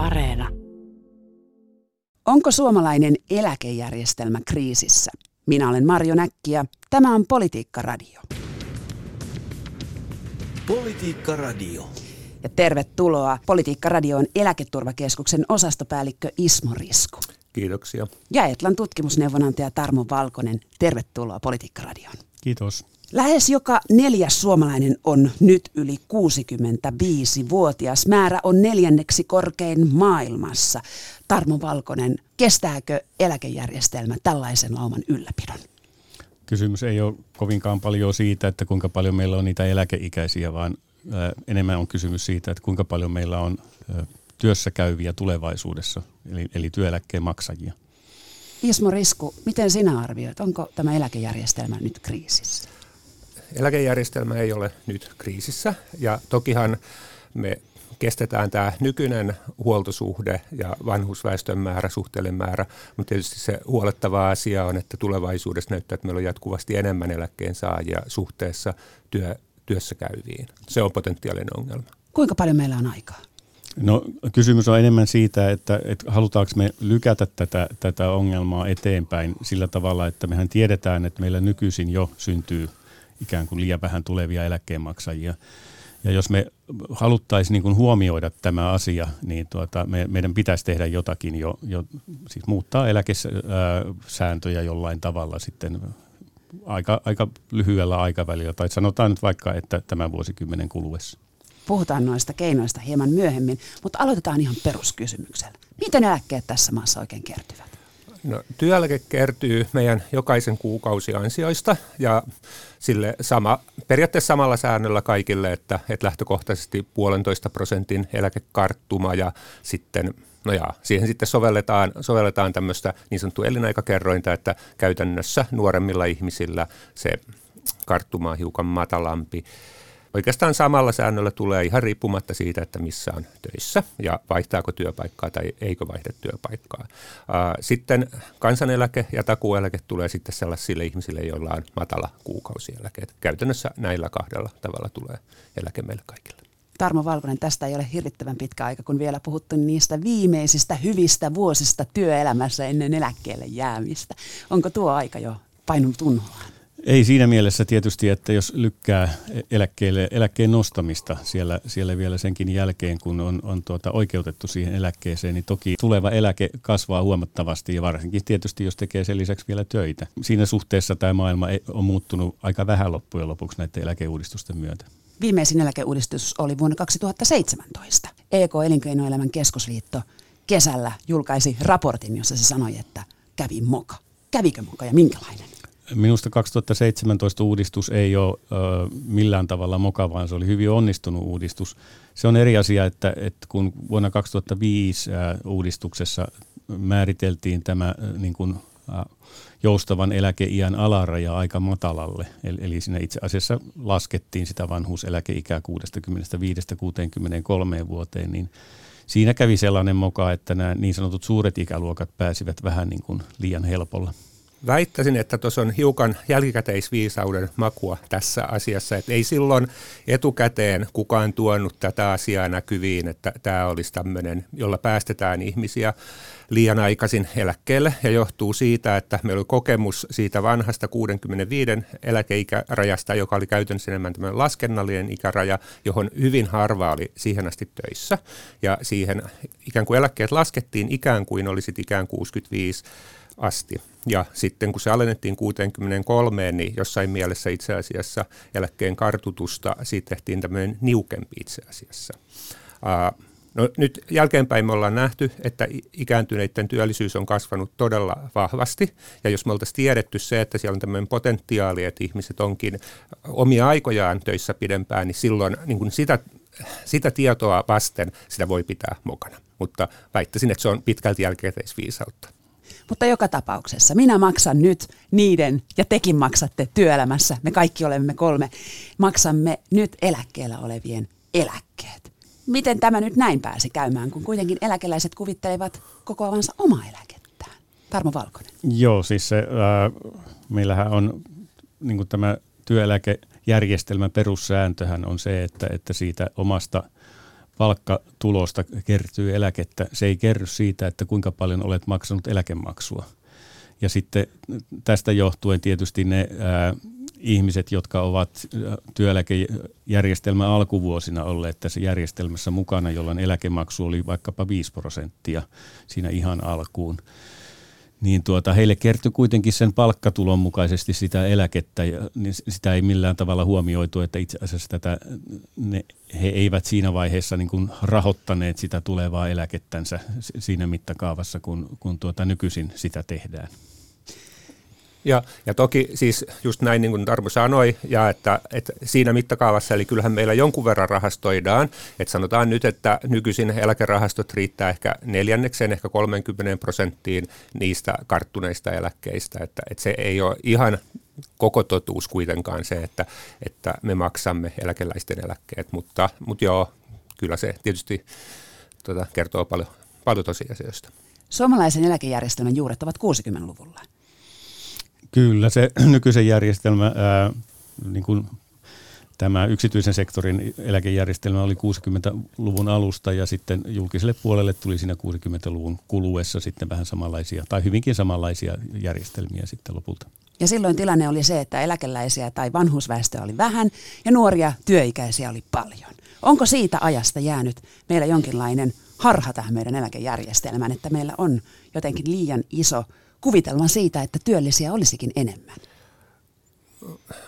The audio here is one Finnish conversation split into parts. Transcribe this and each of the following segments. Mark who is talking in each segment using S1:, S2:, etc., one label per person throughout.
S1: Areena.
S2: Onko suomalainen eläkejärjestelmä kriisissä? Minä olen Marjo Näkki ja tämä on Politiikka Radio.
S3: Politiikka Radio.
S2: Ja tervetuloa Politiikka Radioon eläketurvakeskuksen osastopäällikkö Ismo Risku.
S4: Kiitoksia.
S2: Ja Etlan tutkimusneuvonantaja Tarmo Valkonen. Tervetuloa Politiikka Radioon.
S4: Kiitos.
S2: Lähes joka neljäs suomalainen on nyt yli 65-vuotias. Määrä on neljänneksi korkein maailmassa. Tarmo Valkonen, kestääkö eläkejärjestelmä tällaisen lauman ylläpidon?
S4: Kysymys ei ole kovinkaan paljon siitä, että kuinka paljon meillä on niitä eläkeikäisiä, vaan enemmän on kysymys siitä, että kuinka paljon meillä on työssä käyviä tulevaisuudessa, eli, eli työeläkkeen maksajia.
S2: Ismo Risku, miten sinä arvioit, onko tämä eläkejärjestelmä nyt kriisissä?
S5: Eläkejärjestelmä ei ole nyt kriisissä ja tokihan me kestetään tämä nykyinen huoltosuhde ja vanhusväestön määrä, suhteellinen määrä, mutta tietysti se huolettava asia on, että tulevaisuudessa näyttää, että meillä on jatkuvasti enemmän eläkkeensaajia suhteessa työ, työssä käyviin. Se on potentiaalinen ongelma.
S2: Kuinka paljon meillä on aikaa?
S4: No kysymys on enemmän siitä, että, että halutaanko me lykätä tätä, tätä ongelmaa eteenpäin sillä tavalla, että mehän tiedetään, että meillä nykyisin jo syntyy ikään kuin liian vähän tulevia eläkkeenmaksajia. Ja jos me haluttaisiin niin kuin huomioida tämä asia, niin tuota, me, meidän pitäisi tehdä jotakin jo, jo siis muuttaa eläkesääntöjä jollain tavalla sitten aika, aika lyhyellä aikavälillä, tai sanotaan nyt vaikka, että tämän vuosikymmenen kuluessa.
S2: Puhutaan noista keinoista hieman myöhemmin, mutta aloitetaan ihan peruskysymyksellä. Miten eläkkeet tässä maassa oikein kertyvät?
S5: No, työeläke kertyy meidän jokaisen kuukausi ansioista ja sille sama, periaatteessa samalla säännöllä kaikille, että, että lähtökohtaisesti puolentoista prosentin eläkekarttuma ja sitten No jaa, siihen sitten sovelletaan, sovelletaan tämmöistä niin sanottua elinaikakerrointa, että käytännössä nuoremmilla ihmisillä se karttuma on hiukan matalampi. Oikeastaan samalla säännöllä tulee ihan riippumatta siitä, että missä on töissä ja vaihtaako työpaikkaa tai eikö vaihda työpaikkaa. Sitten kansaneläke ja takuueläke tulee sitten sellaisille ihmisille, joilla on matala kuukausieläke. Käytännössä näillä kahdella tavalla tulee eläke meille kaikille.
S2: Tarmo Valkonen, tästä ei ole hirvittävän pitkä aika, kun vielä puhuttu niistä viimeisistä hyvistä vuosista työelämässä ennen eläkkeelle jäämistä. Onko tuo aika jo painunut unholaan?
S4: Ei siinä mielessä tietysti, että jos lykkää eläkkeelle, eläkkeen nostamista siellä, siellä vielä senkin jälkeen, kun on, on tuota oikeutettu siihen eläkkeeseen, niin toki tuleva eläke kasvaa huomattavasti ja varsinkin tietysti, jos tekee sen lisäksi vielä töitä. Siinä suhteessa tämä maailma on muuttunut aika vähän loppujen lopuksi näiden eläkeuudistusten myötä.
S2: Viimeisin eläkeuudistus oli vuonna 2017. EK Elinkeinoelämän keskusliitto kesällä julkaisi raportin, jossa se sanoi, että kävi moka. Kävikö moka ja minkälainen?
S4: Minusta 2017 uudistus ei ole ö, millään tavalla moka, vaan se oli hyvin onnistunut uudistus. Se on eri asia, että, että kun vuonna 2005 ä, uudistuksessa määriteltiin tämä niin kuin, ä, joustavan eläkeiän alaraja aika matalalle, eli, eli siinä itse asiassa laskettiin sitä vanhuuseläkeikää 65-63 vuoteen, niin siinä kävi sellainen moka, että nämä niin sanotut suuret ikäluokat pääsivät vähän niin kuin liian helpolla.
S5: Väittäisin, että tuossa on hiukan jälkikäteisviisauden makua tässä asiassa, että ei silloin etukäteen kukaan tuonut tätä asiaa näkyviin, että tämä olisi tämmöinen, jolla päästetään ihmisiä liian aikaisin eläkkeelle ja johtuu siitä, että meillä oli kokemus siitä vanhasta 65 eläkeikärajasta, joka oli käytännössä enemmän tämmöinen laskennallinen ikäraja, johon hyvin harva oli siihen asti töissä ja siihen ikään kuin eläkkeet laskettiin ikään kuin olisit ikään 65 asti. Ja sitten kun se alennettiin 63, niin jossain mielessä itse asiassa eläkkeen kartutusta siitä tehtiin tämmöinen niukempi itse asiassa. No, nyt jälkeenpäin me ollaan nähty, että ikääntyneiden työllisyys on kasvanut todella vahvasti. Ja jos me oltaisiin tiedetty se, että siellä on tämmöinen potentiaali, että ihmiset onkin omia aikojaan töissä pidempään, niin silloin niin kuin sitä, sitä tietoa vasten sitä voi pitää mukana. Mutta väittäisin, että se on pitkälti jälkikäteisviisautta.
S2: Mutta joka tapauksessa minä maksan nyt niiden, ja tekin maksatte työelämässä, me kaikki olemme kolme, maksamme nyt eläkkeellä olevien eläkkeet. Miten tämä nyt näin pääsi käymään, kun kuitenkin eläkeläiset kuvittelevat kokoavansa omaa eläkettään? Tarmo Valkonen.
S4: Joo, siis se, äh, meillähän on niin tämä työeläkejärjestelmän perussääntöhän on se, että, että siitä omasta palkkatulosta kertyy eläkettä. Se ei kerry siitä, että kuinka paljon olet maksanut eläkemaksua. Ja sitten tästä johtuen tietysti ne ää, ihmiset, jotka ovat työeläkejärjestelmän alkuvuosina olleet tässä järjestelmässä mukana, jolloin eläkemaksu oli vaikkapa 5 prosenttia siinä ihan alkuun, niin tuota, heille kertyi kuitenkin sen palkkatulon mukaisesti sitä eläkettä, ja niin sitä ei millään tavalla huomioitu, että itse asiassa tätä, ne, he eivät siinä vaiheessa niin kuin rahoittaneet sitä tulevaa eläkettänsä siinä mittakaavassa, kun, kun tuota nykyisin sitä tehdään.
S5: Ja, ja toki siis just näin niin kuin Tarmo sanoi, ja että, että siinä mittakaavassa, eli kyllähän meillä jonkun verran rahastoidaan, että sanotaan nyt, että nykyisin eläkerahastot riittää ehkä neljännekseen, ehkä 30 prosenttiin niistä karttuneista eläkkeistä, että, että se ei ole ihan koko totuus kuitenkaan se, että, että me maksamme eläkeläisten eläkkeet, mutta, mutta joo, kyllä se tietysti tuota, kertoo paljon, paljon tosiasioista.
S2: Suomalaisen eläkejärjestelmän juuret ovat 60-luvulla.
S4: Kyllä, se nykyisen järjestelmä, ää, niin kuin tämä yksityisen sektorin eläkejärjestelmä oli 60-luvun alusta ja sitten julkiselle puolelle tuli siinä 60-luvun kuluessa sitten vähän samanlaisia tai hyvinkin samanlaisia järjestelmiä sitten lopulta.
S2: Ja silloin tilanne oli se, että eläkeläisiä tai vanhusväestöä oli vähän ja nuoria työikäisiä oli paljon. Onko siitä ajasta jäänyt meillä jonkinlainen harha tähän meidän eläkejärjestelmään, että meillä on jotenkin liian iso kuvitelma siitä, että työllisiä olisikin enemmän?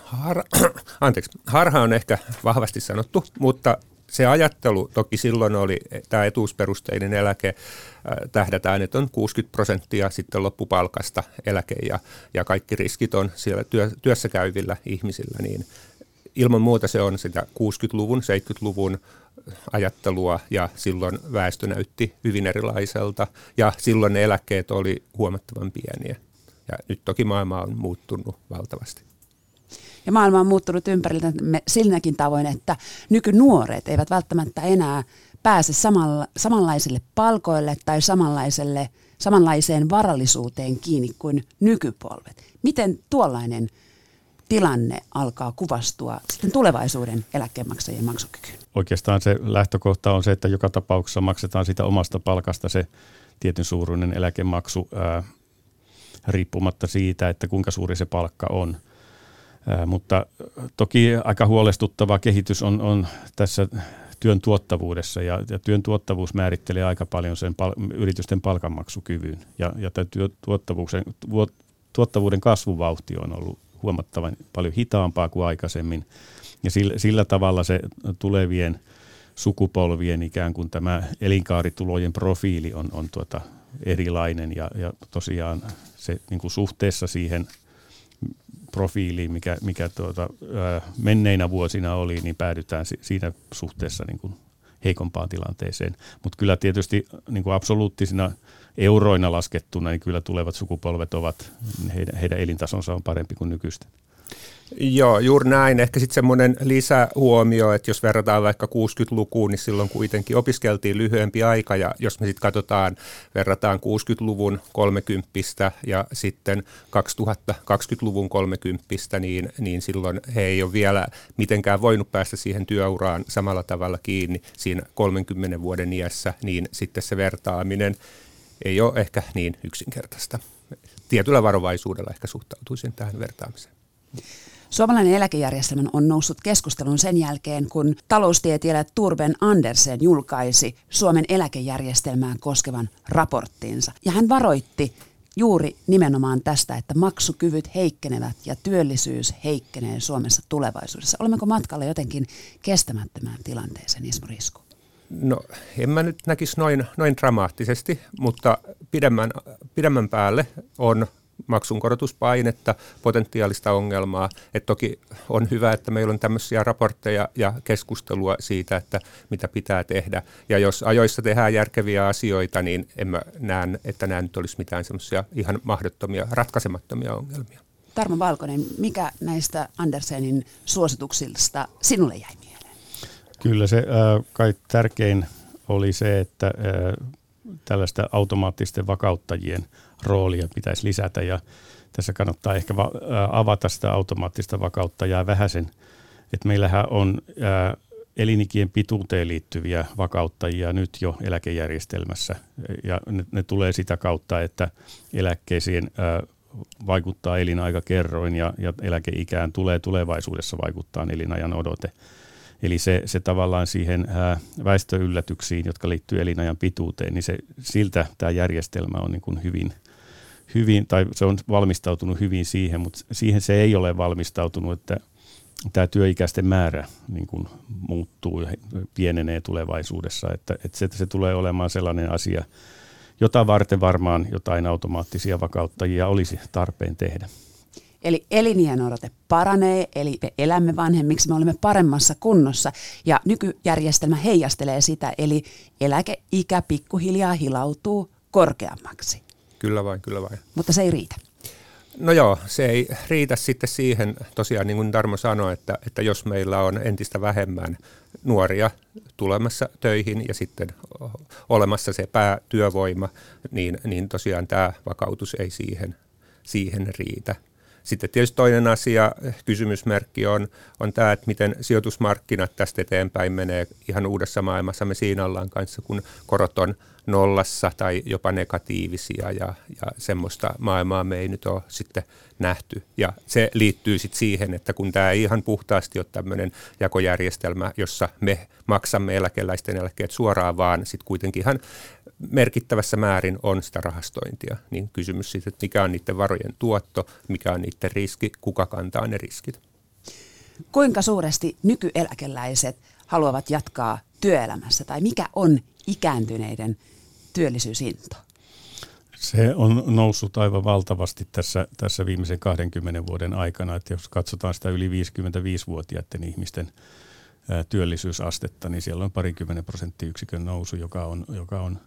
S5: Har, anteeksi, harha on ehkä vahvasti sanottu, mutta se ajattelu toki silloin oli, tämä etuusperusteinen eläke, äh, tähdätään, että on 60 prosenttia sitten loppupalkasta eläke ja, ja kaikki riskit on siellä työ, työssä käyvillä ihmisillä, niin ilman muuta se on sitä 60-luvun, 70-luvun ajattelua ja silloin väestö näytti hyvin erilaiselta ja silloin ne eläkkeet oli huomattavan pieniä. Ja nyt toki maailma on muuttunut valtavasti.
S2: Ja maailma on muuttunut ympärillämme silläkin tavoin, että nykynuoret eivät välttämättä enää pääse samalla, samanlaisille palkoille tai samanlaiselle, samanlaiseen varallisuuteen kiinni kuin nykypolvet. Miten tuollainen tilanne alkaa kuvastua sitten tulevaisuuden eläkkeenmaksajien maksukykyyn?
S4: Oikeastaan se lähtökohta on se, että joka tapauksessa maksetaan sitä omasta palkasta se tietyn suuruinen eläkemaksu ää, riippumatta siitä, että kuinka suuri se palkka on. Ää, mutta toki aika huolestuttava kehitys on, on tässä työn tuottavuudessa ja, ja työn tuottavuus määrittelee aika paljon sen pal- yritysten palkanmaksukyvyn ja, ja työ, tuottavuuden kasvuvauhti on ollut huomattavan paljon hitaampaa kuin aikaisemmin. Ja sillä, sillä tavalla se tulevien sukupolvien ikään kuin tämä elinkaaritulojen profiili on, on tuota erilainen ja, ja tosiaan se niin kuin suhteessa siihen profiiliin, mikä, mikä tuota, menneinä vuosina oli, niin päädytään siinä suhteessa niin kuin heikompaan tilanteeseen. Mutta kyllä tietysti niin kuin absoluuttisina euroina laskettuna, niin kyllä tulevat sukupolvet ovat, heidän, heidän elintasonsa on parempi kuin nykyistä.
S5: Joo, juuri näin. Ehkä sitten semmoinen lisähuomio, että jos verrataan vaikka 60-lukuun, niin silloin kuitenkin opiskeltiin lyhyempi aika, ja jos me sitten katsotaan, verrataan 60-luvun 30 ja sitten 2020-luvun 30, niin, niin silloin he ei ole vielä mitenkään voinut päästä siihen työuraan samalla tavalla kiinni siinä 30 vuoden iässä, niin sitten se vertaaminen ei ole ehkä niin yksinkertaista. Tietyllä varovaisuudella ehkä suhtautuisin tähän vertaamiseen.
S2: Suomalainen eläkejärjestelmä on noussut keskustelun sen jälkeen, kun taloustieteilijä Turben Andersen julkaisi Suomen eläkejärjestelmään koskevan raporttinsa. Ja hän varoitti juuri nimenomaan tästä, että maksukyvyt heikkenevät ja työllisyys heikkenee Suomessa tulevaisuudessa. Olemmeko matkalla jotenkin kestämättömään tilanteeseen, Ismo Risku?
S5: No en mä nyt näkisi noin, noin dramaattisesti, mutta pidemmän, pidemmän päälle on maksunkorotuspainetta, potentiaalista ongelmaa. Et toki on hyvä, että meillä on tämmöisiä raportteja ja keskustelua siitä, että mitä pitää tehdä. Ja jos ajoissa tehdään järkeviä asioita, niin en mä näe, että nämä nyt olisi mitään semmoisia ihan mahdottomia, ratkaisemattomia ongelmia.
S2: Tarmo Valkonen, mikä näistä Andersenin suosituksista sinulle jäi?
S4: Kyllä se äh, kai tärkein oli se, että äh, tällaista automaattisten vakauttajien roolia pitäisi lisätä ja tässä kannattaa ehkä va- äh, avata sitä automaattista vakauttajaa vähäsen, että meillähän on äh, elinikien pituuteen liittyviä vakauttajia nyt jo eläkejärjestelmässä. Ja ne, ne tulee sitä kautta, että eläkkeisiin ää, vaikuttaa elinaikakerroin ja, ja eläkeikään tulee tulevaisuudessa vaikuttaa elinajan odote. Eli se, se tavallaan siihen väestöyllätyksiin, jotka liittyy elinajan pituuteen, niin se, siltä tämä järjestelmä on niin kuin hyvin, hyvin, tai se on valmistautunut hyvin siihen, mutta siihen se ei ole valmistautunut, että tämä työikäisten määrä niin kuin muuttuu ja pienenee tulevaisuudessa, että, että se, se tulee olemaan sellainen asia, jota varten varmaan jotain automaattisia vakauttajia olisi tarpeen tehdä.
S2: Eli odote paranee, eli me elämme vanhemmiksi, me olemme paremmassa kunnossa ja nykyjärjestelmä heijastelee sitä, eli eläkeikä pikkuhiljaa hilautuu korkeammaksi.
S5: Kyllä vain, kyllä vain.
S2: Mutta se ei riitä.
S5: No joo, se ei riitä sitten siihen, tosiaan niin kuin Tarmo sanoi, että, että jos meillä on entistä vähemmän nuoria tulemassa töihin ja sitten olemassa se päätyövoima, niin, niin tosiaan tämä vakautus ei siihen, siihen riitä. Sitten tietysti toinen asia, kysymysmerkki on, on tämä, että miten sijoitusmarkkinat tästä eteenpäin menee ihan uudessa maailmassa. Me siinä ollaan kanssa, kun korot on nollassa tai jopa negatiivisia ja, ja semmoista maailmaa me ei nyt ole sitten nähty. Ja se liittyy sitten siihen, että kun tämä ihan puhtaasti ole tämmöinen jakojärjestelmä, jossa me maksamme eläkeläisten eläkkeet suoraan, vaan sitten kuitenkin ihan merkittävässä määrin on sitä rahastointia, niin kysymys siitä, että mikä on niiden varojen tuotto, mikä on niiden riski, kuka kantaa ne riskit.
S2: Kuinka suuresti nykyeläkeläiset haluavat jatkaa työelämässä tai mikä on ikääntyneiden työllisyysinto?
S4: Se on noussut aivan valtavasti tässä, tässä viimeisen 20 vuoden aikana. Että jos katsotaan sitä yli 55-vuotiaiden ihmisten työllisyysastetta, niin siellä on parikymmenen prosenttiyksikön nousu, joka on, joka on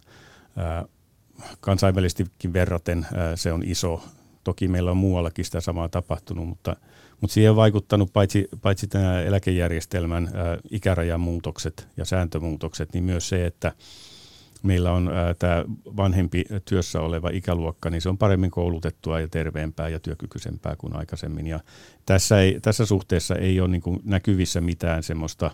S4: kansainvälisestikin verraten se on iso. Toki meillä on muuallakin sitä samaa tapahtunut, mutta, mutta siihen on vaikuttanut paitsi, paitsi tämä eläkejärjestelmän ää, ikärajamuutokset ja sääntömuutokset, niin myös se, että meillä on tämä vanhempi työssä oleva ikäluokka, niin se on paremmin koulutettua ja terveempää ja työkykyisempää kuin aikaisemmin. Ja tässä, ei, tässä suhteessa ei ole niin kuin näkyvissä mitään semmoista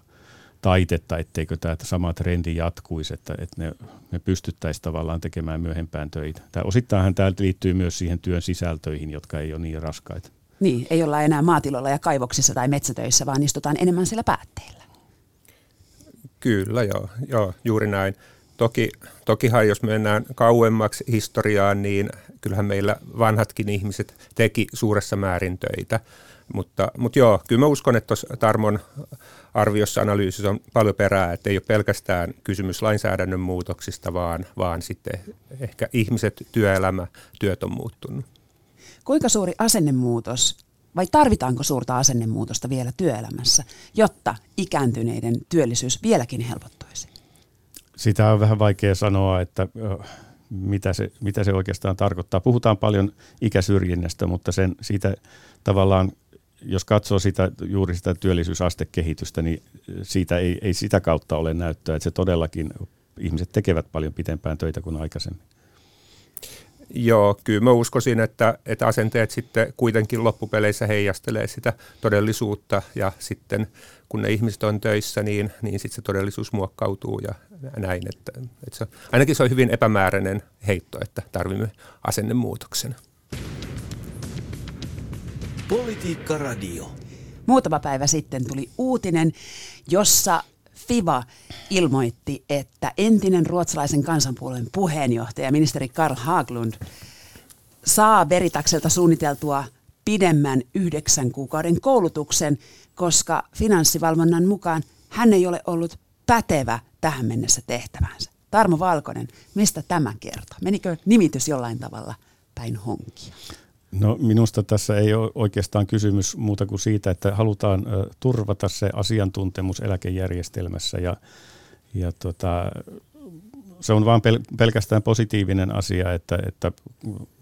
S4: taitetta, etteikö tämä sama trendi jatkuisi, että, että ne, me pystyttäisiin tavallaan tekemään myöhempään töitä. Tämä, osittainhan tämä liittyy myös siihen työn sisältöihin, jotka ei ole niin raskaita.
S2: Niin, ei olla enää maatiloilla ja kaivoksissa tai metsätöissä, vaan istutaan enemmän siellä päätteillä.
S5: Kyllä, joo, joo juuri näin. Toki, tokihan jos mennään kauemmaksi historiaan, niin kyllähän meillä vanhatkin ihmiset teki suuressa määrin töitä. Mutta, mutta joo, kyllä mä uskon, että tuossa Tarmon arviossa analyysissä on paljon perää, että ei ole pelkästään kysymys lainsäädännön muutoksista, vaan, vaan sitten ehkä ihmiset, työelämä, työt on muuttunut.
S2: Kuinka suuri asennemuutos vai tarvitaanko suurta asennemuutosta vielä työelämässä, jotta ikääntyneiden työllisyys vieläkin helpottuisi?
S4: Sitä on vähän vaikea sanoa, että mitä se, mitä se oikeastaan tarkoittaa. Puhutaan paljon ikäsyrjinnästä, mutta sen, siitä tavallaan, jos katsoo sitä, juuri sitä työllisyysastekehitystä, niin siitä ei, ei sitä kautta ole näyttöä, että se todellakin ihmiset tekevät paljon pitempään töitä kuin aikaisemmin.
S5: Joo, kyllä mä uskoisin, että, että asenteet sitten kuitenkin loppupeleissä heijastelee sitä todellisuutta ja sitten kun ne ihmiset on töissä, niin, niin sitten se todellisuus muokkautuu ja näin. Että, että se, ainakin se on hyvin epämääräinen heitto, että tarvimme asennemuutoksen.
S3: Politiikka Radio.
S2: Muutama päivä sitten tuli uutinen, jossa FIVA ilmoitti, että entinen ruotsalaisen kansanpuolueen puheenjohtaja, ministeri Karl Haglund, saa Veritakselta suunniteltua pidemmän yhdeksän kuukauden koulutuksen, koska finanssivalvonnan mukaan hän ei ole ollut pätevä tähän mennessä tehtävänsä. Tarmo Valkonen, mistä tämä kertoo? Menikö nimitys jollain tavalla päin honkia?
S4: No minusta tässä ei ole oikeastaan kysymys muuta kuin siitä, että halutaan turvata se asiantuntemus eläkejärjestelmässä ja, ja tota, se on vain pel- pelkästään positiivinen asia, että, että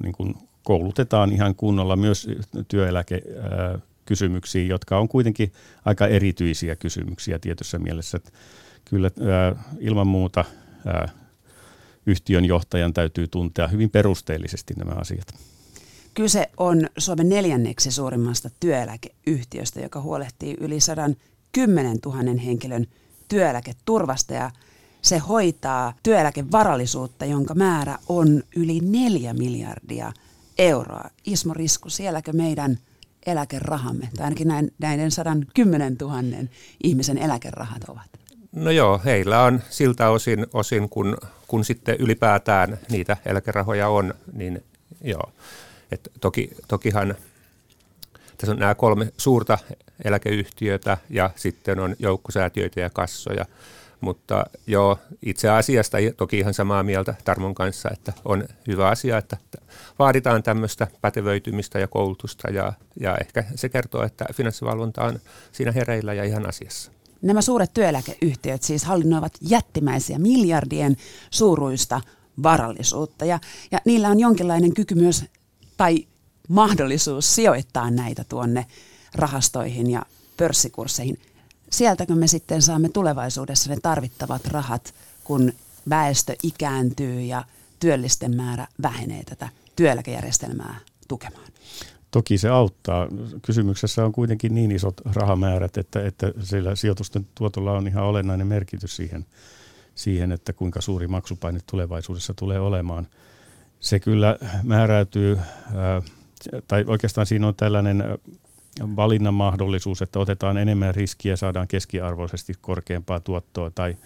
S4: niin kuin koulutetaan ihan kunnolla myös työeläkekysymyksiin, jotka on kuitenkin aika erityisiä kysymyksiä tietyssä mielessä. Että kyllä ilman muuta yhtiön johtajan täytyy tuntea hyvin perusteellisesti nämä asiat.
S2: Kyse on Suomen neljänneksi suurimmasta työeläkeyhtiöstä, joka huolehtii yli 110 000 henkilön työeläketurvasta ja se hoitaa työeläkevarallisuutta, jonka määrä on yli neljä miljardia euroa. Ismo Risku, sielläkö meidän eläkerahamme, tai ainakin näin, näiden 110 000 ihmisen eläkerahat ovat?
S5: No joo, heillä on siltä osin, osin kun, kun sitten ylipäätään niitä eläkerahoja on, niin joo. Et toki, tokihan tässä on nämä kolme suurta eläkeyhtiötä ja sitten on joukkosäätiöitä ja kassoja. Mutta joo, itse asiasta toki ihan samaa mieltä Tarmon kanssa, että on hyvä asia, että vaaditaan tämmöistä pätevöitymistä ja koulutusta ja, ja ehkä se kertoo, että finanssivalvonta on siinä hereillä ja ihan asiassa.
S2: Nämä suuret työeläkeyhtiöt siis hallinnoivat jättimäisiä miljardien suuruista varallisuutta ja, ja niillä on jonkinlainen kyky myös tai mahdollisuus sijoittaa näitä tuonne rahastoihin ja pörssikursseihin. Sieltäkö me sitten saamme tulevaisuudessa ne tarvittavat rahat, kun väestö ikääntyy ja työllisten määrä vähenee tätä työeläkejärjestelmää tukemaan?
S4: Toki se auttaa. Kysymyksessä on kuitenkin niin isot rahamäärät, että, että sillä sijoitusten tuotolla on ihan olennainen merkitys siihen, siihen, että kuinka suuri maksupaine tulevaisuudessa tulee olemaan. Se kyllä määräytyy, tai oikeastaan siinä on tällainen valinnan mahdollisuus, että otetaan enemmän riskiä saadaan keskiarvoisesti korkeampaa tuottoa tai –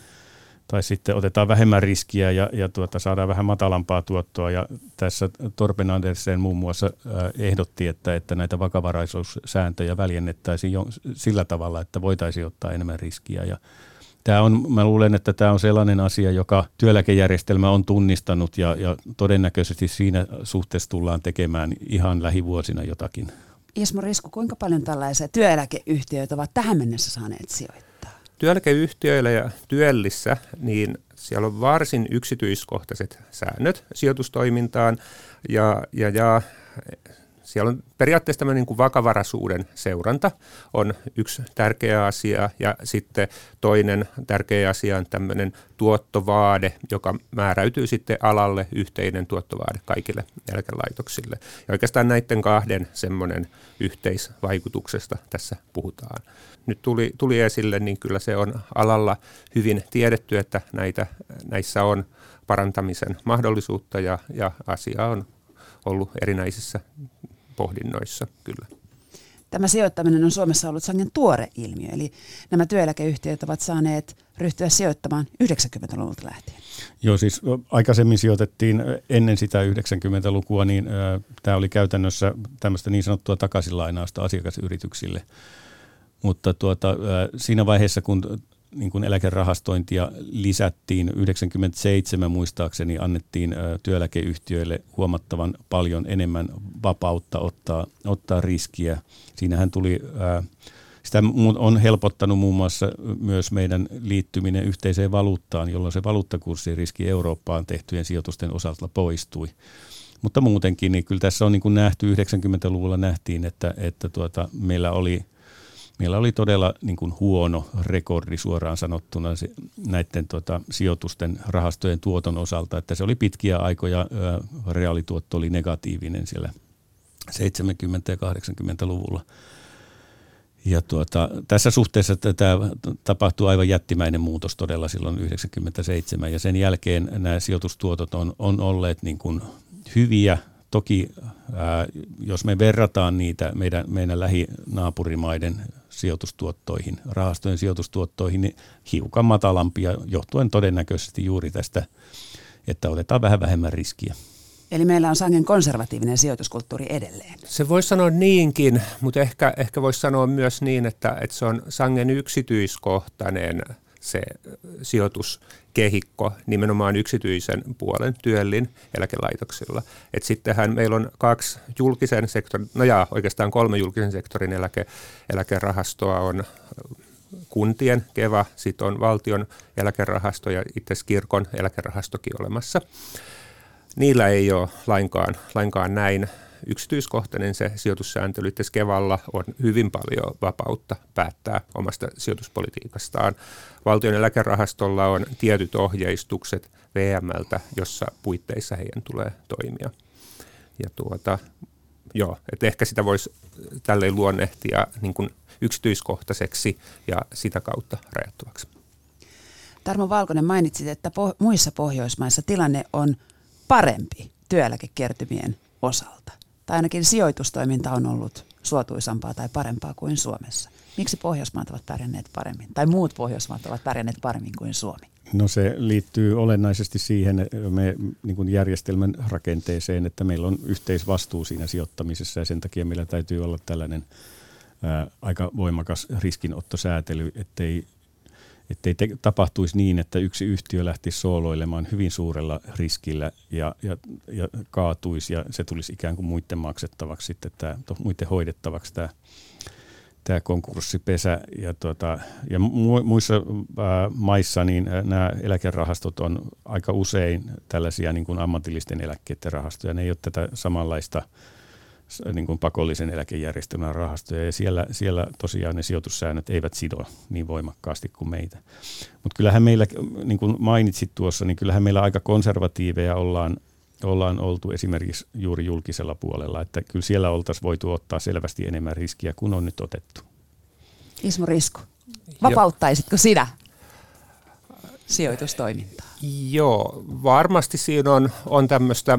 S4: tai sitten otetaan vähemmän riskiä ja, ja tuota, saadaan vähän matalampaa tuottoa. Ja tässä Torpen Andersen muun muassa ehdotti, että, että näitä vakavaraisuussääntöjä väljennettäisiin jo sillä tavalla, että voitaisiin ottaa enemmän riskiä. Ja tämä on, mä luulen, että tämä on sellainen asia, joka työeläkejärjestelmä on tunnistanut ja, ja todennäköisesti siinä suhteessa tullaan tekemään ihan lähivuosina jotakin.
S2: Ismo Risku, kuinka paljon tällaiset työeläkeyhtiöt ovat tähän mennessä saaneet sijoittaa?
S5: työeläkeyhtiöillä ja työllissä, niin siellä on varsin yksityiskohtaiset säännöt sijoitustoimintaan ja, ja, ja siellä on periaatteessa tämmöinen niin kuin vakavaraisuuden seuranta on yksi tärkeä asia ja sitten toinen tärkeä asia on tämmöinen tuottovaade, joka määräytyy sitten alalle yhteinen tuottovaade kaikille eläkelaitoksille. Ja oikeastaan näiden kahden semmoinen yhteisvaikutuksesta tässä puhutaan. Nyt tuli, tuli esille, niin kyllä se on alalla hyvin tiedetty, että näitä, näissä on parantamisen mahdollisuutta ja, ja asia on ollut erinäisissä pohdinnoissa kyllä.
S2: Tämä sijoittaminen on Suomessa ollut sangen tuore ilmiö, eli nämä työeläkeyhtiöt ovat saaneet ryhtyä sijoittamaan 90-luvulta lähtien.
S4: Joo, siis aikaisemmin sijoitettiin ennen sitä 90-lukua, niin äh, tämä oli käytännössä tämmöistä niin sanottua takaisinlainausta asiakasyrityksille. Mutta tuota, äh, siinä vaiheessa, kun niin kuin eläkerahastointia lisättiin. 97 muistaakseni annettiin työeläkeyhtiöille huomattavan paljon enemmän vapautta ottaa, ottaa riskiä. Siinähän tuli, sitä on helpottanut muun muassa myös meidän liittyminen yhteiseen valuuttaan, jolloin se valuuttakurssiriski Eurooppaan tehtyjen sijoitusten osalta poistui. Mutta muutenkin, niin kyllä tässä on niin kuin nähty, 90-luvulla nähtiin, että, että tuota, meillä oli – meillä oli todella niin kuin huono rekordi suoraan sanottuna näiden tota, sijoitusten rahastojen tuoton osalta, että se oli pitkiä aikoja, ää, reaalituotto oli negatiivinen siellä 70- ja 80-luvulla. Ja tuota, tässä suhteessa tämä tapahtui aivan jättimäinen muutos todella silloin 97 ja sen jälkeen nämä sijoitustuotot on, on olleet niin kuin hyviä. Toki ää, jos me verrataan niitä meidän, meidän lähinaapurimaiden sijoitustuottoihin, rahastojen sijoitustuottoihin, niin hiukan matalampia johtuen todennäköisesti juuri tästä, että otetaan vähän vähemmän riskiä.
S2: Eli meillä on sangen konservatiivinen sijoituskulttuuri edelleen.
S5: Se voisi sanoa niinkin, mutta ehkä, ehkä voisi sanoa myös niin, että, että se on sangen yksityiskohtainen se sijoituskehikko nimenomaan yksityisen puolen työllin eläkelaitoksilla. Et sittenhän meillä on kaksi julkisen sektorin, no jaa, oikeastaan kolme julkisen sektorin eläke, eläkerahastoa on kuntien KEVA, sitten on valtion eläkerahasto ja itse kirkon eläkerahastokin olemassa. Niillä ei ole lainkaan, lainkaan näin yksityiskohtainen se sijoitussääntely. Itse Kevalla on hyvin paljon vapautta päättää omasta sijoituspolitiikastaan. Valtion eläkerahastolla on tietyt ohjeistukset VMltä, jossa puitteissa heidän tulee toimia. Ja tuota, joo, että ehkä sitä voisi tälleen luonnehtia niin kuin yksityiskohtaiseksi ja sitä kautta rajattuvaksi.
S2: Tarmo Valkonen mainitsit, että po- muissa Pohjoismaissa tilanne on parempi työeläkekertymien osalta. Tai ainakin sijoitustoiminta on ollut suotuisampaa tai parempaa kuin Suomessa. Miksi Pohjoismaat ovat pärjänneet paremmin, tai muut Pohjoismaat ovat pärjänneet paremmin kuin Suomi?
S4: No se liittyy olennaisesti siihen me, niin kuin järjestelmän rakenteeseen, että meillä on yhteisvastuu siinä sijoittamisessa ja sen takia meillä täytyy olla tällainen ää, aika voimakas riskinottosäätely, ettei, ettei te, tapahtuisi niin, että yksi yhtiö lähtisi sooloilemaan hyvin suurella riskillä ja, ja, ja kaatuisi ja se tulisi ikään kuin muiden maksettavaksi sitten, tämä, muiden hoidettavaksi tämä tämä konkurssipesä. Ja, tuota, ja muissa ää, maissa niin nämä eläkerahastot on aika usein tällaisia niin kuin ammatillisten eläkkeiden rahastoja. Ne ei ole tätä samanlaista niin kuin pakollisen eläkejärjestelmän rahastoja. Ja siellä, siellä tosiaan ne sijoitussäännöt eivät sido niin voimakkaasti kuin meitä. Mutta kyllähän meillä, niin kuin mainitsit tuossa, niin kyllähän meillä aika konservatiiveja ollaan ollaan oltu esimerkiksi juuri julkisella puolella, että kyllä siellä oltaisiin voitu ottaa selvästi enemmän riskiä kuin on nyt otettu.
S2: Ismo Risku, vapauttaisitko sinä sijoitustoimintaa?
S5: Joo, varmasti siinä on, on tämmöistä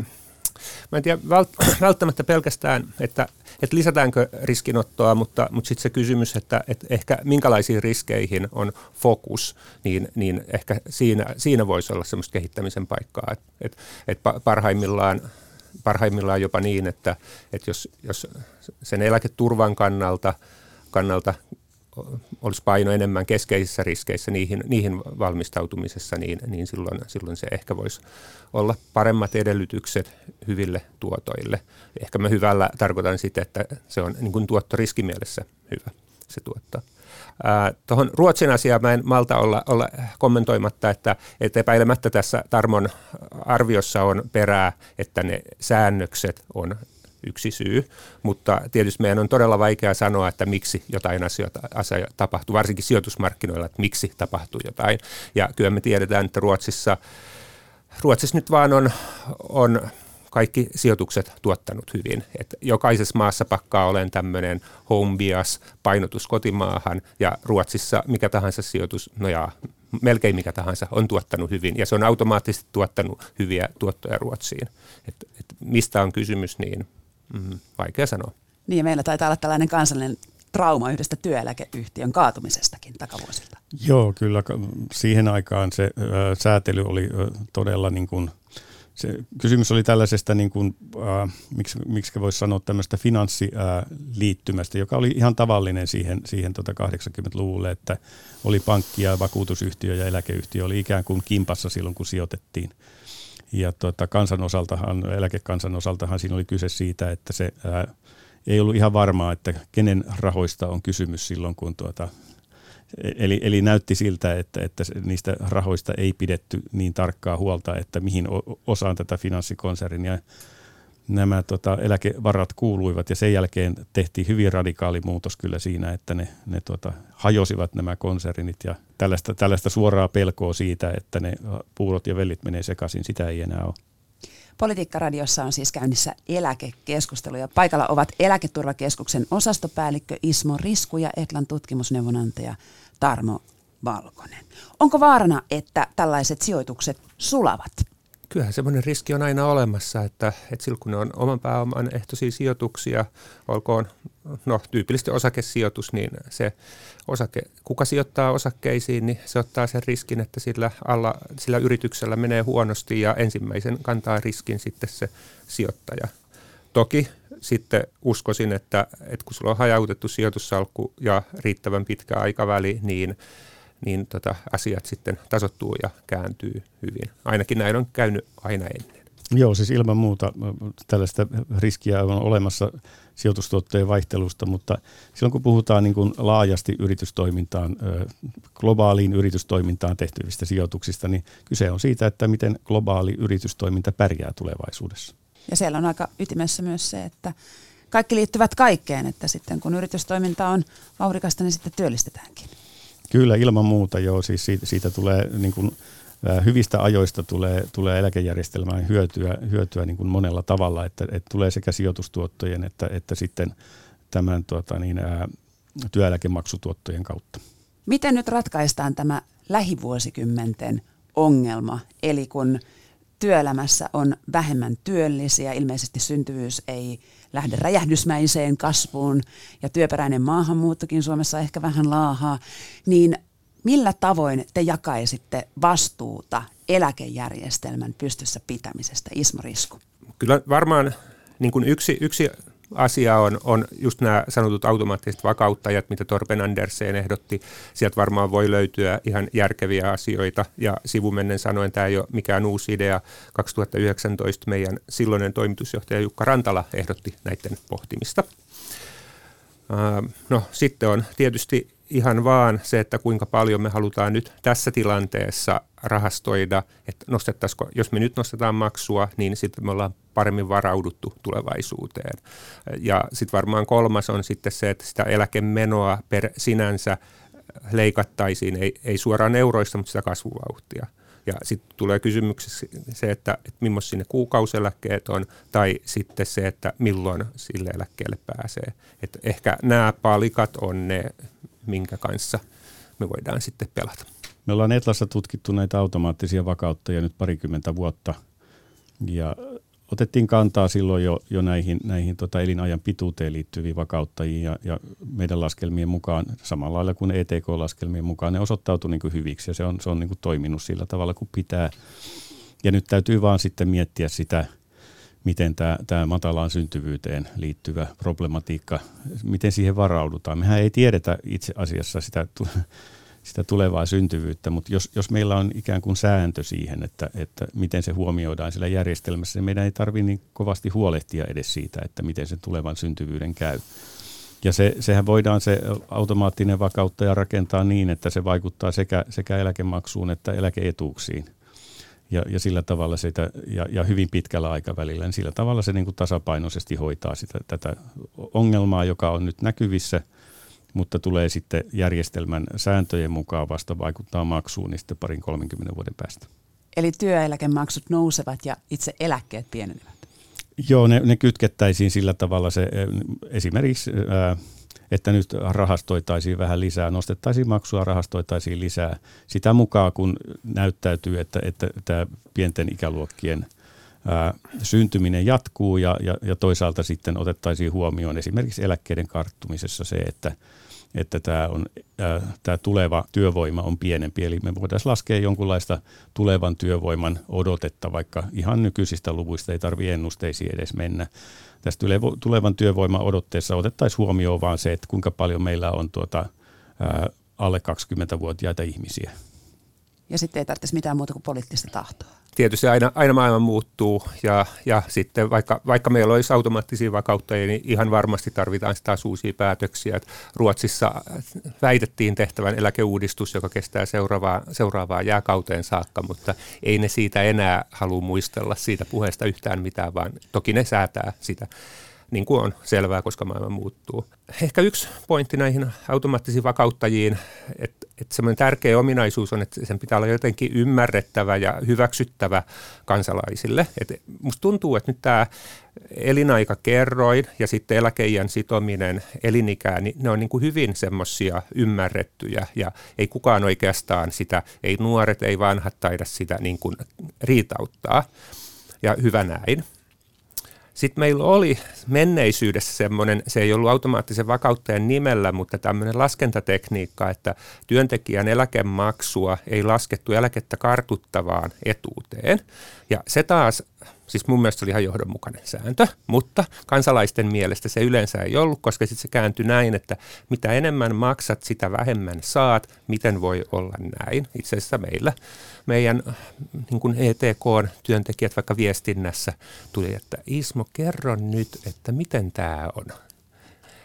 S5: Mä en tiedä välttämättä pelkästään, että, että lisätäänkö riskinottoa, mutta, mutta sitten se kysymys, että, että ehkä minkälaisiin riskeihin on fokus, niin, niin ehkä siinä, siinä voisi olla semmoista kehittämisen paikkaa. Että, että, että parhaimmillaan, parhaimmillaan jopa niin, että, että jos, jos sen eläketurvan kannalta, kannalta olisi paino enemmän keskeisissä riskeissä niihin, niihin valmistautumisessa, niin, niin silloin, silloin se ehkä voisi olla paremmat edellytykset hyville tuotoille. Ehkä mä hyvällä tarkoitan sitä, että se on niin kuin tuottoriskimielessä hyvä se tuottaa. Tuohon Ruotsin asiaan mä en malta olla, olla kommentoimatta, että, että epäilemättä tässä Tarmon arviossa on perää, että ne säännökset on yksi syy, mutta tietysti meidän on todella vaikea sanoa, että miksi jotain asioita, asia tapahtuu, varsinkin sijoitusmarkkinoilla, että miksi tapahtuu jotain. Ja kyllä me tiedetään, että Ruotsissa, Ruotsissa nyt vaan on, on kaikki sijoitukset tuottanut hyvin. Et jokaisessa maassa pakkaa olen tämmöinen home bias, painotus kotimaahan, ja Ruotsissa mikä tahansa sijoitus, no jaa, melkein mikä tahansa, on tuottanut hyvin, ja se on automaattisesti tuottanut hyviä tuottoja Ruotsiin. Et, et mistä on kysymys, niin Mm, vaikea sanoa.
S2: Niin ja meillä taitaa olla tällainen kansallinen trauma yhdestä työeläkeyhtiön kaatumisestakin takavuosilta.
S4: Joo, kyllä siihen aikaan se ö, säätely oli ö, todella niin kuin, se kysymys oli tällaisesta, niin kuin, äh, miksi, miksi voisi sanoa tämmöistä finanssiliittymästä, joka oli ihan tavallinen siihen, siihen tota 80-luvulle, että oli pankki ja vakuutusyhtiö ja eläkeyhtiö oli ikään kuin kimpassa silloin, kun sijoitettiin – ja tuota, kansan osaltahan, eläkekansan osaltahan siinä oli kyse siitä, että se ää, ei ollut ihan varmaa, että kenen rahoista on kysymys silloin, kun tuota, Eli, eli näytti siltä, että, että niistä rahoista ei pidetty niin tarkkaa huolta, että mihin osaan tätä finanssikonsernia nämä tota, eläkevarat kuuluivat ja sen jälkeen tehtiin hyvin radikaali muutos kyllä siinä, että ne, ne tota, hajosivat nämä konsernit ja tällaista, tällaista suoraa pelkoa siitä, että ne puurot ja vellit menee sekaisin, sitä ei enää ole.
S2: Politiikkaradiossa on siis käynnissä eläkekeskustelu ja paikalla ovat Eläketurvakeskuksen osastopäällikkö Ismo Risku ja Etlan tutkimusneuvonantaja Tarmo Valkonen. Onko vaarana, että tällaiset sijoitukset sulavat?
S5: Kyllähän semmoinen riski on aina olemassa, että, että silloin kun ne on oman pääoman ehtoisia sijoituksia, olkoon no, tyypillisesti osakesijoitus, niin se osake, kuka sijoittaa osakkeisiin, niin se ottaa sen riskin, että sillä, alla, sillä yrityksellä menee huonosti ja ensimmäisen kantaa riskin sitten se sijoittaja. Toki sitten uskoisin, että, että kun sulla on hajautettu sijoitussalkku ja riittävän pitkä aikaväli, niin niin tota, asiat sitten tasottuu ja kääntyy hyvin. Ainakin näin on käynyt aina ennen.
S4: Joo, siis ilman muuta tällaista riskiä on olemassa sijoitustuottojen vaihtelusta, mutta silloin kun puhutaan niin kuin laajasti yritystoimintaan, globaaliin yritystoimintaan tehtyvistä sijoituksista, niin kyse on siitä, että miten globaali yritystoiminta pärjää tulevaisuudessa.
S2: Ja siellä on aika ytimessä myös se, että kaikki liittyvät kaikkeen, että sitten kun yritystoiminta on vauhdikasta, niin sitten työllistetäänkin.
S4: Kyllä, ilman muuta joo. Siis siitä, siitä tulee niin kuin, hyvistä ajoista tulee, tulee eläkejärjestelmään hyötyä, hyötyä niin kuin monella tavalla, että, että tulee sekä sijoitustuottojen että, että sitten tämän tuota, niin, ää, työeläkemaksutuottojen kautta.
S2: Miten nyt ratkaistaan tämä lähivuosikymmenten ongelma, eli kun työelämässä on vähemmän työllisiä, ilmeisesti syntyvyys ei lähde räjähdysmäiseen kasvuun ja työperäinen maahanmuuttokin Suomessa ehkä vähän laahaa, niin millä tavoin te jakaisitte vastuuta eläkejärjestelmän pystyssä pitämisestä, Ismo Risku?
S5: Kyllä varmaan niin kuin yksi, yksi asia on, on just nämä sanotut automaattiset vakauttajat, mitä Torben Andersen ehdotti. Sieltä varmaan voi löytyä ihan järkeviä asioita ja sivumennen sanoen tämä ei ole mikään uusi idea. 2019 meidän silloinen toimitusjohtaja Jukka Rantala ehdotti näiden pohtimista. No sitten on tietysti ihan vaan se, että kuinka paljon me halutaan nyt tässä tilanteessa rahastoida, että jos me nyt nostetaan maksua, niin sitten me ollaan paremmin varauduttu tulevaisuuteen. Ja sitten varmaan kolmas on sitten se, että sitä eläkemenoa per sinänsä leikattaisiin, ei, ei suoraan euroista, mutta sitä kasvuvauhtia. Ja sitten tulee kysymyksessä se, että, että millaisia sinne kuukauseläkkeet on, tai sitten se, että milloin sille eläkkeelle pääsee. Et ehkä nämä palikat on ne, minkä kanssa me voidaan sitten pelata.
S4: Me ollaan Etlassa tutkittu näitä automaattisia vakauttajia nyt parikymmentä vuotta ja otettiin kantaa silloin jo, jo näihin, näihin tota elinajan pituuteen liittyviin vakauttajiin ja, ja meidän laskelmien mukaan, samalla lailla kuin ETK-laskelmien mukaan, ne osoittautui niin hyviksi ja se on, se on niin toiminut sillä tavalla kuin pitää. Ja nyt täytyy vaan sitten miettiä sitä, miten tämä, tämä matalaan syntyvyyteen liittyvä problematiikka, miten siihen varaudutaan. Mehän ei tiedetä itse asiassa sitä, sitä tulevaa syntyvyyttä, mutta jos, jos meillä on ikään kuin sääntö siihen, että, että miten se huomioidaan sillä järjestelmässä, niin meidän ei tarvitse niin kovasti huolehtia edes siitä, että miten sen tulevan syntyvyyden käy. Ja se, sehän voidaan se automaattinen vakauttaja rakentaa niin, että se vaikuttaa sekä, sekä eläkemaksuun että eläkeetuuksiin ja, ja sillä tavalla sitä, ja, ja hyvin pitkällä aikavälillä, niin sillä tavalla se niin kuin tasapainoisesti hoitaa sitä, tätä ongelmaa, joka on nyt näkyvissä, mutta tulee sitten järjestelmän sääntöjen mukaan vasta vaikuttaa maksuun niin sitten parin 30 vuoden päästä.
S2: Eli työeläkemaksut nousevat ja itse eläkkeet pienenevät?
S4: Joo, ne, ne kytkettäisiin sillä tavalla se esimerkiksi ää, että nyt rahastoitaisiin vähän lisää, nostettaisiin maksua, rahastoitaisiin lisää. Sitä mukaan, kun näyttäytyy, että, että tämä pienten ikäluokkien ää, syntyminen jatkuu ja, ja, ja toisaalta sitten otettaisiin huomioon esimerkiksi eläkkeiden karttumisessa se, että, että tämä, on, tämä tuleva työvoima on pienempi. Eli me voitaisiin laskea jonkunlaista tulevan työvoiman odotetta, vaikka ihan nykyisistä luvuista ei tarvitse ennusteisiin edes mennä tästä tulevan työvoiman odotteessa otettaisiin huomioon vaan se, että kuinka paljon meillä on tuota, alle 20-vuotiaita ihmisiä.
S2: Ja sitten ei tarvitsisi mitään muuta kuin poliittista tahtoa.
S5: Tietysti aina, aina maailma muuttuu ja, ja sitten vaikka, vaikka meillä olisi automaattisia vakauttajia, niin ihan varmasti tarvitaan taas uusia päätöksiä. Ruotsissa väitettiin tehtävän eläkeuudistus, joka kestää seuraavaa, seuraavaa jääkauteen saakka, mutta ei ne siitä enää halua muistella siitä puheesta yhtään mitään, vaan toki ne säätää sitä niin kuin on selvää, koska maailma muuttuu. Ehkä yksi pointti näihin automaattisiin vakauttajiin, että, että semmoinen tärkeä ominaisuus on, että sen pitää olla jotenkin ymmärrettävä ja hyväksyttävä kansalaisille. Et musta tuntuu, että nyt tämä elinaikakerroin ja sitten eläkeijän sitominen elinikään, niin ne on niin kuin hyvin semmoisia ymmärrettyjä ja ei kukaan oikeastaan sitä, ei nuoret, ei vanhat taida sitä niin kuin riitauttaa. Ja hyvä näin. Sitten meillä oli menneisyydessä semmoinen, se ei ollut automaattisen vakauttajan nimellä, mutta tämmöinen laskentatekniikka, että työntekijän eläkemaksua ei laskettu eläkettä kartuttavaan etuuteen. Ja se taas Siis mun mielestä se oli ihan johdonmukainen sääntö, mutta kansalaisten mielestä se yleensä ei ollut, koska sitten se kääntyi näin, että mitä enemmän maksat, sitä vähemmän saat. Miten voi olla näin? Itse asiassa meillä, meidän niin kuin ETK-työntekijät vaikka viestinnässä tuli, että Ismo, kerro nyt, että miten tämä on.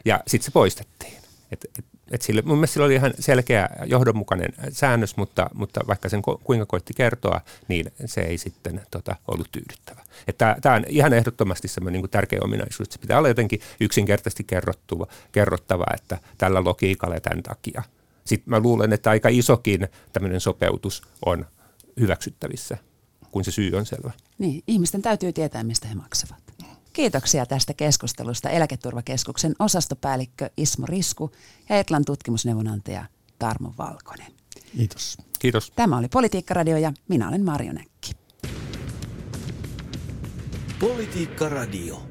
S5: Ja sitten se poistettiin. Et, et, et sille, mun mielestä sillä oli ihan selkeä johdonmukainen säännös, mutta, mutta vaikka sen ko, kuinka koitti kertoa, niin se ei sitten tota, ollut tyydyttävä. Tämä on ihan ehdottomasti semmoinen niin tärkeä ominaisuus, että se pitää olla jotenkin yksinkertaisesti kerrottua, kerrottava, että tällä logiikalla tämän takia. Sitten mä luulen, että aika isokin tämmöinen sopeutus on hyväksyttävissä, kun se syy on selvä.
S2: Niin, ihmisten täytyy tietää, mistä he maksavat. Kiitoksia tästä keskustelusta Eläketurvakeskuksen osastopäällikkö Ismo Risku ja Etlan tutkimusneuvonantaja Tarmo Valkonen.
S4: Kiitos.
S5: Kiitos.
S2: Tämä oli Politiikkaradio ja minä olen Marjo Näkki.
S3: Politiikka Radio.